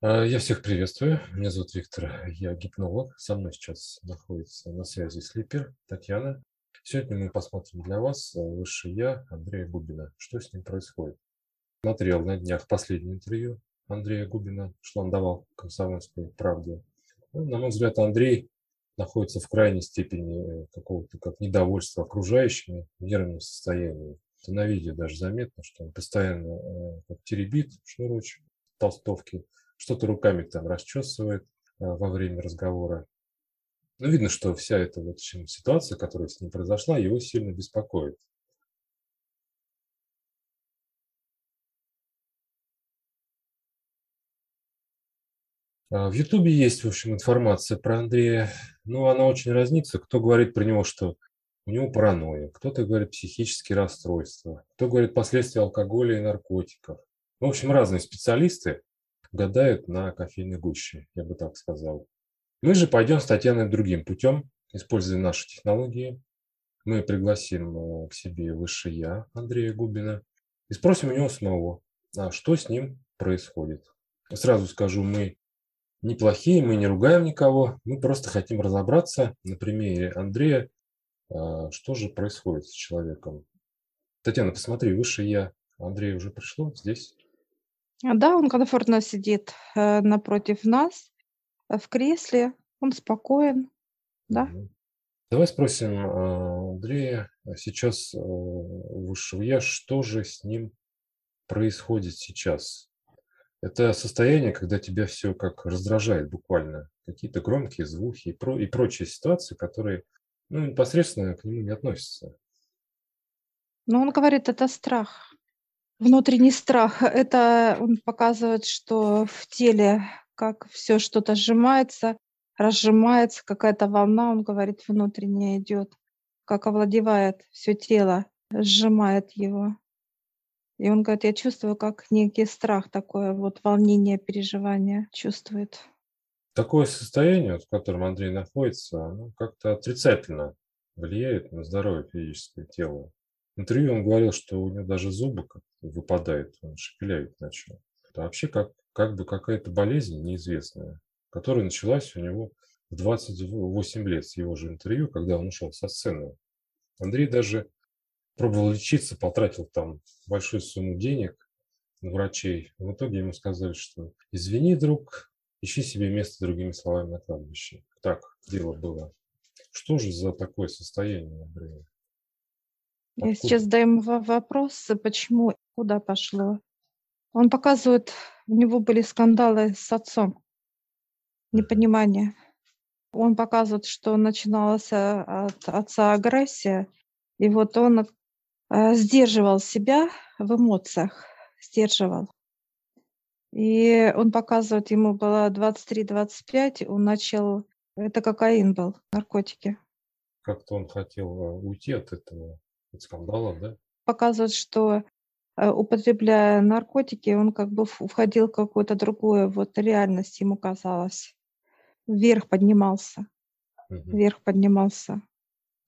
А, Я всех приветствую. Меня зовут Виктор, я гипнолог. Со мной сейчас находится на связи Слипер Татьяна. Сегодня мы посмотрим для вас а, высшее я Андрея Губина. Что с ним происходит? Смотрел на днях последнее интервью Андрея Губина, что он давал комсомольской правде. Ну, на мой взгляд, Андрей находится в крайней степени э, какого-то как недовольства окружающими в нервном состоянии. Это на видео даже заметно, что он постоянно э, как теребит шнурочек толстовки, что-то руками там расчесывает а, во время разговора. Ну, видно, что вся эта вот ситуация, которая с ним произошла, его сильно беспокоит. А, в Ютубе есть, в общем, информация про Андрея. Ну, она очень разнится. Кто говорит про него, что у него паранойя, кто-то говорит психические расстройства, кто говорит последствия алкоголя и наркотиков. В общем, разные специалисты гадают на кофейной гуще, я бы так сказал. Мы же пойдем с Татьяной другим путем, используя наши технологии. Мы пригласим э, к себе высшее я Андрея Губина и спросим у него самого, а что с ним происходит. Сразу скажу, мы неплохие, мы не ругаем никого, мы просто хотим разобраться на примере Андрея, а, что же происходит с человеком. Татьяна, посмотри, высшее я Андрей уже пришло здесь. А, да, он комфортно сидит э, напротив нас э, в кресле, он спокоен, да. Давай спросим а, Андрея а сейчас э, я, что же с ним происходит сейчас? Это состояние, когда тебя все как раздражает буквально, какие-то громкие звуки и, про, и прочие ситуации, которые ну, непосредственно к нему не относятся. Но он говорит, это страх. Внутренний страх- это он показывает, что в теле как все что-то сжимается, разжимается, какая-то волна, он говорит, внутренняя идет, как овладевает все тело, сжимает его. И он говорит, я чувствую, как некий страх, такое вот волнение, переживание чувствует. Такое состояние, в котором Андрей находится, оно как-то отрицательно влияет на здоровье физического тела интервью он говорил, что у него даже зубы как выпадают, он шепелявить начал. Это вообще как, как бы какая-то болезнь неизвестная, которая началась у него в 28 лет с его же интервью, когда он ушел со сцены. Андрей даже пробовал лечиться, потратил там большую сумму денег на врачей. В итоге ему сказали, что извини, друг, ищи себе место другими словами на кладбище. Так дело было. Что же за такое состояние Андрея? Я сейчас задаю ему вопрос, почему, куда пошло. Он показывает, у него были скандалы с отцом, непонимание. Он показывает, что начиналась от отца агрессия, и вот он э, сдерживал себя в эмоциях, сдерживал. И он показывает, ему было 23-25, он начал, это кокаин был, наркотики. Как-то он хотел э, уйти от этого скандалов, да? Показывает, что э, употребляя наркотики, он как бы входил в какую-то другую вот реальность, ему казалось. Вверх поднимался. Угу. Вверх поднимался.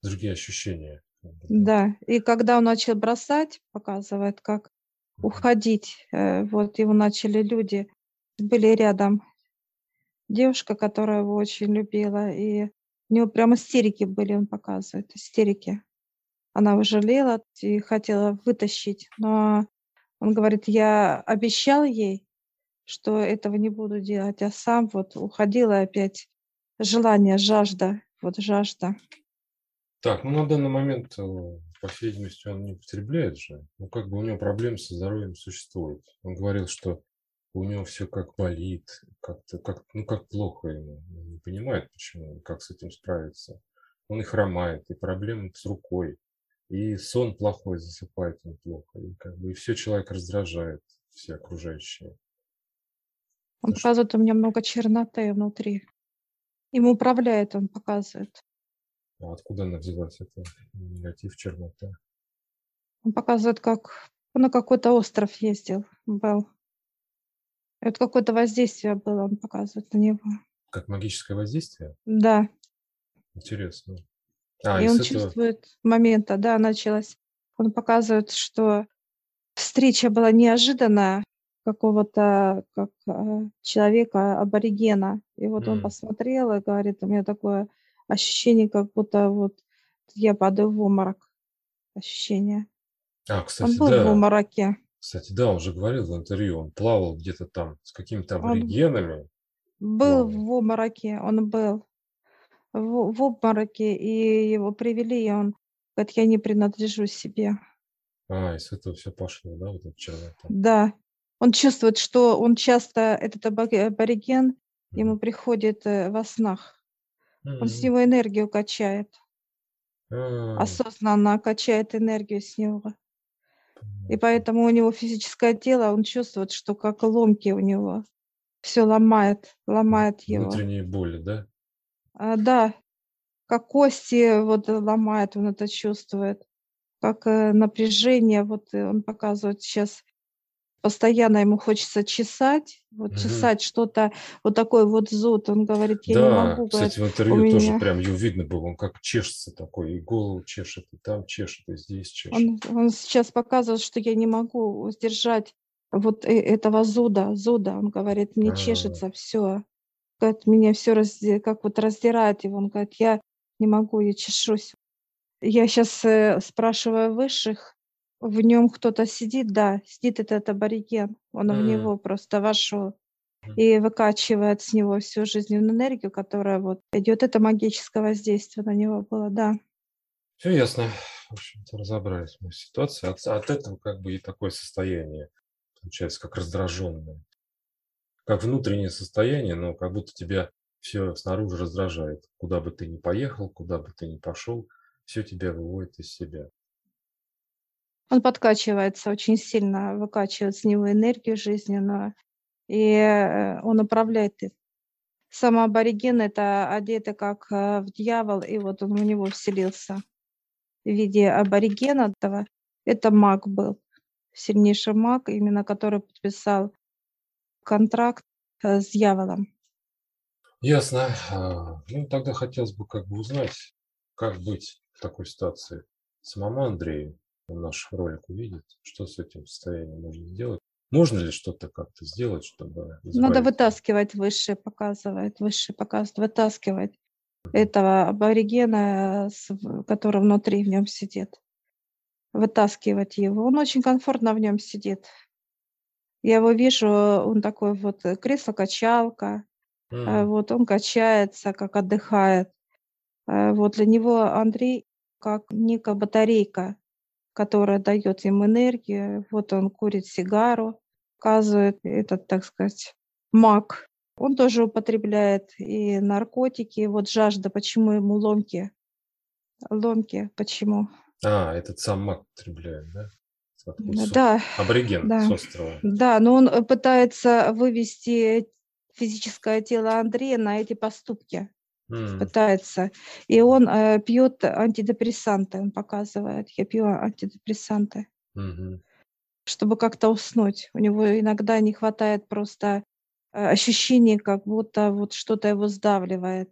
Другие ощущения. Да. И когда он начал бросать, показывает, как угу. уходить. Э, вот его начали люди, были рядом. Девушка, которая его очень любила, и у него прям истерики были, он показывает, истерики. Она его и хотела вытащить, но он говорит, я обещал ей, что этого не буду делать, а сам вот уходил и опять желание, жажда, вот жажда. Так, ну на данный момент, э, по всей видимости, он не употребляет же. Ну как бы у него проблемы со здоровьем существуют. Он говорил, что у него все как болит, как-то, как, ну как плохо ему. Он не понимает, почему, как с этим справиться. Он и хромает, и проблемы с рукой и сон плохой, засыпает он плохо, и как бы и все человек раздражает, все окружающие. Он Потому показывает, что... у меня много черноты внутри. Им управляет, он показывает. А откуда она взялась, это негатив, чернота? Он показывает, как он на какой-то остров ездил, был. И вот какое-то воздействие было, он показывает на него. Как магическое воздействие? Да. Интересно. А, и он этого... чувствует момента, да, началась. Он показывает, что встреча была неожиданная, какого-то как э, человека, аборигена. И вот он М. посмотрел и говорит, у меня такое ощущение, как будто вот я падаю в обморок. Ощущение. А, Он кстати, был в да. обмороке. Кстати, да, он же говорил в интервью, он плавал где-то там с какими-то Он аборигенами. был Плавал. в обмороке, он был в, в обмороке, и его привели, и он говорит, я не принадлежу себе. А, и с этого все пошло, да, вот этот человек там. Да, он чувствует, что он часто, этот або- абориген, ему Мгм. приходит э, во снах. Он с него энергию качает, А, осознанно качает энергию с него. И поэтому у него физическое тело, он чувствует, что как ломки у него. Все ломает, ломает его. Внутренние боли, да? А, да, как кости вот э, ломает, он это чувствует. Как э, напряжение, вот э, он показывает сейчас, постоянно ему хочется чесать, вот Мгм. чесать что-то, вот такой вот зуд. Он говорит, я не Да, могу, говорит, кстати, в у интервью тоже меня. прям его видно было, он как чешется такой, и голову чешет, и там чешет, и здесь чешет. Он, он сейчас показывает, что я не могу сдержать вот э- этого зуда, зуда. Он говорит, мне А, чешется все. Говорит, меня все как вот раздирает его. Он говорит, я не могу, я чешусь. Я сейчас спрашиваю высших, в нем кто-то сидит, да, сидит этот абориген, он в м, него просто вошел и выкачивает с него всю жизненную энергию, которая вот идет. Это магическое воздействие на него было, да. Все ясно. В общем-то, разобрались мы в ситуации. От, от этого как бы и такое состояние получается, как раздраженное. Как внутреннее состояние, но как будто тебя все снаружи раздражает. Куда бы ты ни поехал, куда бы ты ни пошел, все тебя выводит из себя. Он подкачивается очень сильно, выкачивает с него энергию жизненную, и э, он управляет им. Сам абориген это одето как э, в дьявол, и вот он в него вселился в виде аборигена этого. Это маг был, сильнейший маг, именно который подписал контракт э, с дьяволом. Ясно. А, Ну, тогда хотелось бы как бы узнать, как быть в такой ситуации самому Андрею. Он наш ролик увидит, что с этим состоянием можно сделать. Можно ли что-то как-то сделать, чтобы Надо избавиться? вытаскивать высшее, показывает, высшее показывает, вытаскивать этого аборигена, в- который внутри в нем сидит. Вытаскивать его. Он очень комфортно в нем сидит. Я его вижу, он такой вот э, кресло-качалка, э, М, вот он качается, как отдыхает. Э, Вот для него Андрей как некая батарейка, которая дает им энергию. Вот он курит сигару, показывает этот, так сказать, маг. Он тоже употребляет и наркотики. Вот жажда, почему ему ломки? Ломки, почему? А, этот сам маг потребляет, да? Откуда? Да, Абориген да. с острова. Да, но он э, пытается вывести физическое тело Андрея на эти поступки. М, Пытается. И он э, пьет антидепрессанты, он показывает. Я пью антидепрессанты, мгм. чтобы как-то уснуть. У него иногда не хватает просто э, ощущения, как будто вот что-то его сдавливает,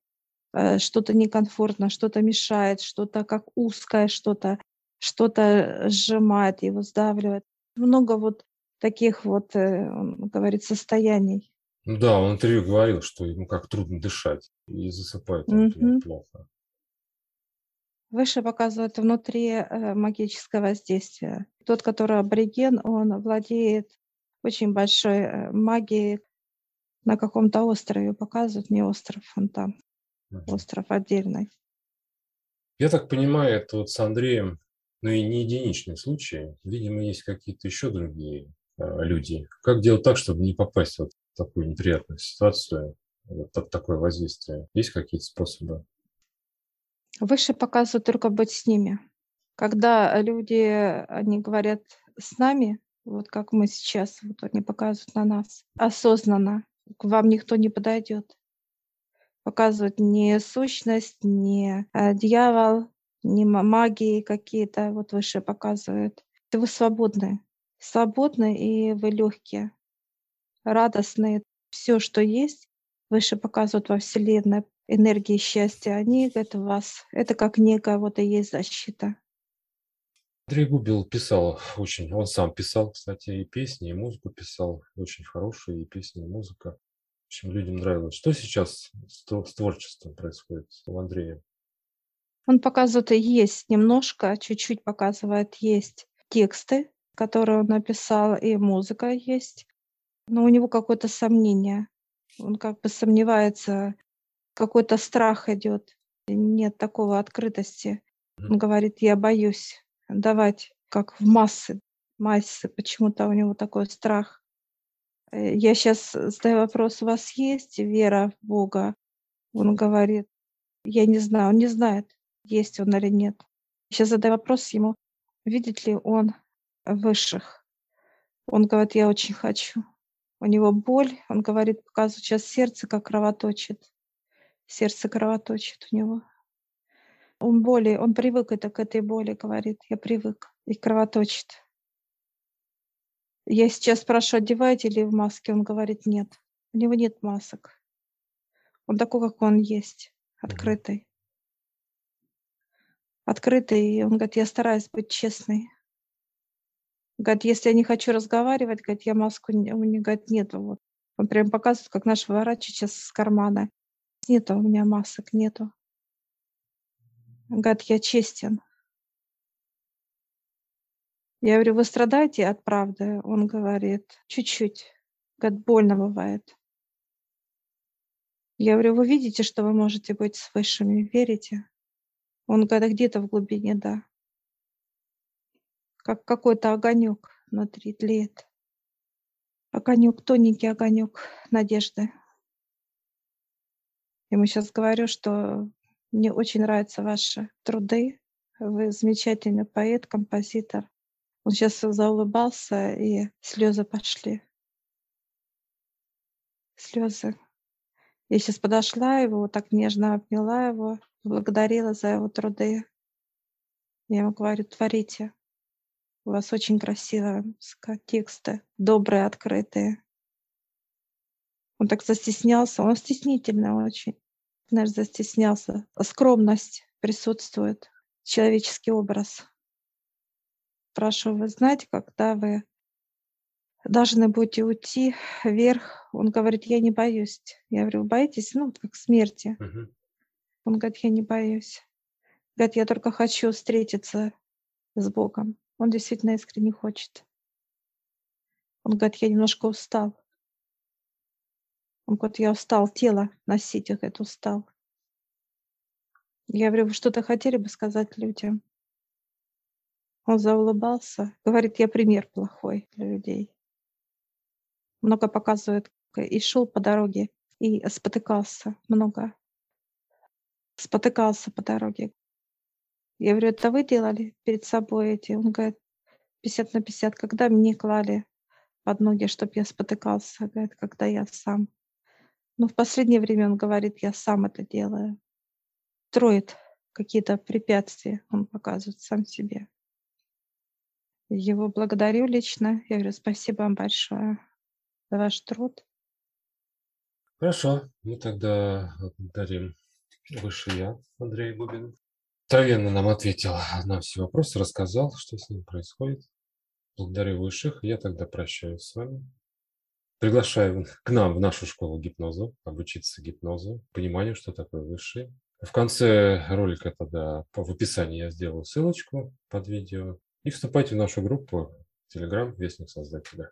э, что-то некомфортно, что-то мешает, что-то как узкое, что-то что-то сжимает его, сдавливает. Много вот таких вот, э, он говорит, состояний. Ну да, он интервью говорил, что ему как трудно дышать, и засыпает он Мгм. плохо. Выше показывает внутри э, магическое воздействие. Тот, который абориген, он владеет очень большой э, магией на каком-то острове. Показывают не остров, он там, Мгм. остров отдельный. Я так понимаю, это вот с Андреем, ну и не единичный случай. Видимо, есть какие-то еще другие а, люди. Как делать так, чтобы не попасть вот в такую неприятную ситуацию, вот под такое воздействие? Есть какие-то способы? Выше показывают только быть с ними. Когда люди, они говорят с нами, вот как мы сейчас, вот они показывают на нас, осознанно, к вам никто не подойдет. Показывают не сущность, не э, дьявол, не ма- магии какие-то, вот выше показывают. Вы свободны. Свободны и вы легкие, радостные. Все, что есть, выше показывают во Вселенной, энергии счастья, они это вас. Это как некая вот и есть защита. Андрей Губил писал очень, он сам писал, кстати, и песни, и музыку писал, очень хорошие и песни, и музыка. В общем, людям нравилось. Что сейчас с творчеством происходит у Андрея? Он показывает, есть немножко, чуть-чуть показывает, есть тексты, которые он написал, и музыка есть. Но у него какое-то сомнение. Он как бы сомневается, какой-то страх идет. Нет такого открытости. Он говорит, я боюсь давать как в массы, массы. Почему-то у него такой страх. Э, я сейчас задаю вопрос, у вас есть вера в Бога? Он говорит, я не знаю, он не знает есть он или нет. Сейчас задаю вопрос ему, видит ли он высших. Он говорит, я очень хочу. У него боль, он говорит, показывает сейчас сердце, как кровоточит. Сердце кровоточит у него. Он боли, он привык это к этой боли, говорит, я привык, и кровоточит. Я сейчас спрашиваю, одеваете ли в маске? Он говорит, нет. У него нет масок. Он такой, как он есть, открытый открытый. Он говорит, я стараюсь быть честной. Говорит, если я не хочу разговаривать, говорит, я маску, у меня, говорит, нету. Вот. Он прям показывает, как наш выворачивает сейчас с кармана. Нету у меня масок, нету. Говорит, я честен. Я говорю, вы страдаете от правды? Он говорит, чуть-чуть. Говорит, больно бывает. Я говорю, вы видите, что вы можете быть с высшими, верите? Он когда где-то в глубине, да. Как какой-то огонек внутри тлеет. Огонек, тоненький огонек надежды. Ему сейчас говорю, что мне очень нравятся ваши труды. Вы замечательный поэт, композитор. Он сейчас заулыбался, и слезы пошли. Слезы. Я сейчас подошла его, так нежно обняла его благодарила за его труды. Я ему говорю, творите. У вас очень красивые тексты, добрые, открытые. Он так застеснялся, он стеснительный очень. Знаешь, застеснялся. Скромность присутствует, человеческий образ. Прошу, вы знаете, когда вы должны будете уйти вверх, он говорит, я не боюсь. Я говорю, боитесь? Ну, как смерти. Uh-huh. Он говорит, я не боюсь. Говорит, я только хочу встретиться с Богом. Он действительно искренне хочет. Он говорит, я немножко устал. Он говорит, я устал тело носить, говорит, устал. Я говорю, вы что-то хотели бы сказать людям? Он заулыбался, говорит, я пример плохой для людей. Много показывает, и шел по дороге, и спотыкался много спотыкался по дороге. Я говорю, это вы делали перед собой эти? Он говорит, 50 на 50. Когда мне клали под ноги, чтобы я спотыкался? Говорит, когда я сам. Но в последнее время он говорит, я сам это делаю. Строит какие-то препятствия, он показывает сам себе. Его благодарю лично. Я говорю, спасибо вам большое за ваш труд. Хорошо, мы тогда благодарим Выше я, Андрей Губин. Откровенно нам ответил на все вопросы, рассказал, что с ним происходит. Благодарю высших. Я тогда прощаюсь с вами. Приглашаю к нам в нашу школу гипноза, обучиться гипнозу, пониманию, что такое высший. В конце ролика тогда в описании я сделаю ссылочку под видео. И вступайте в нашу группу Telegram Вестник Создателя.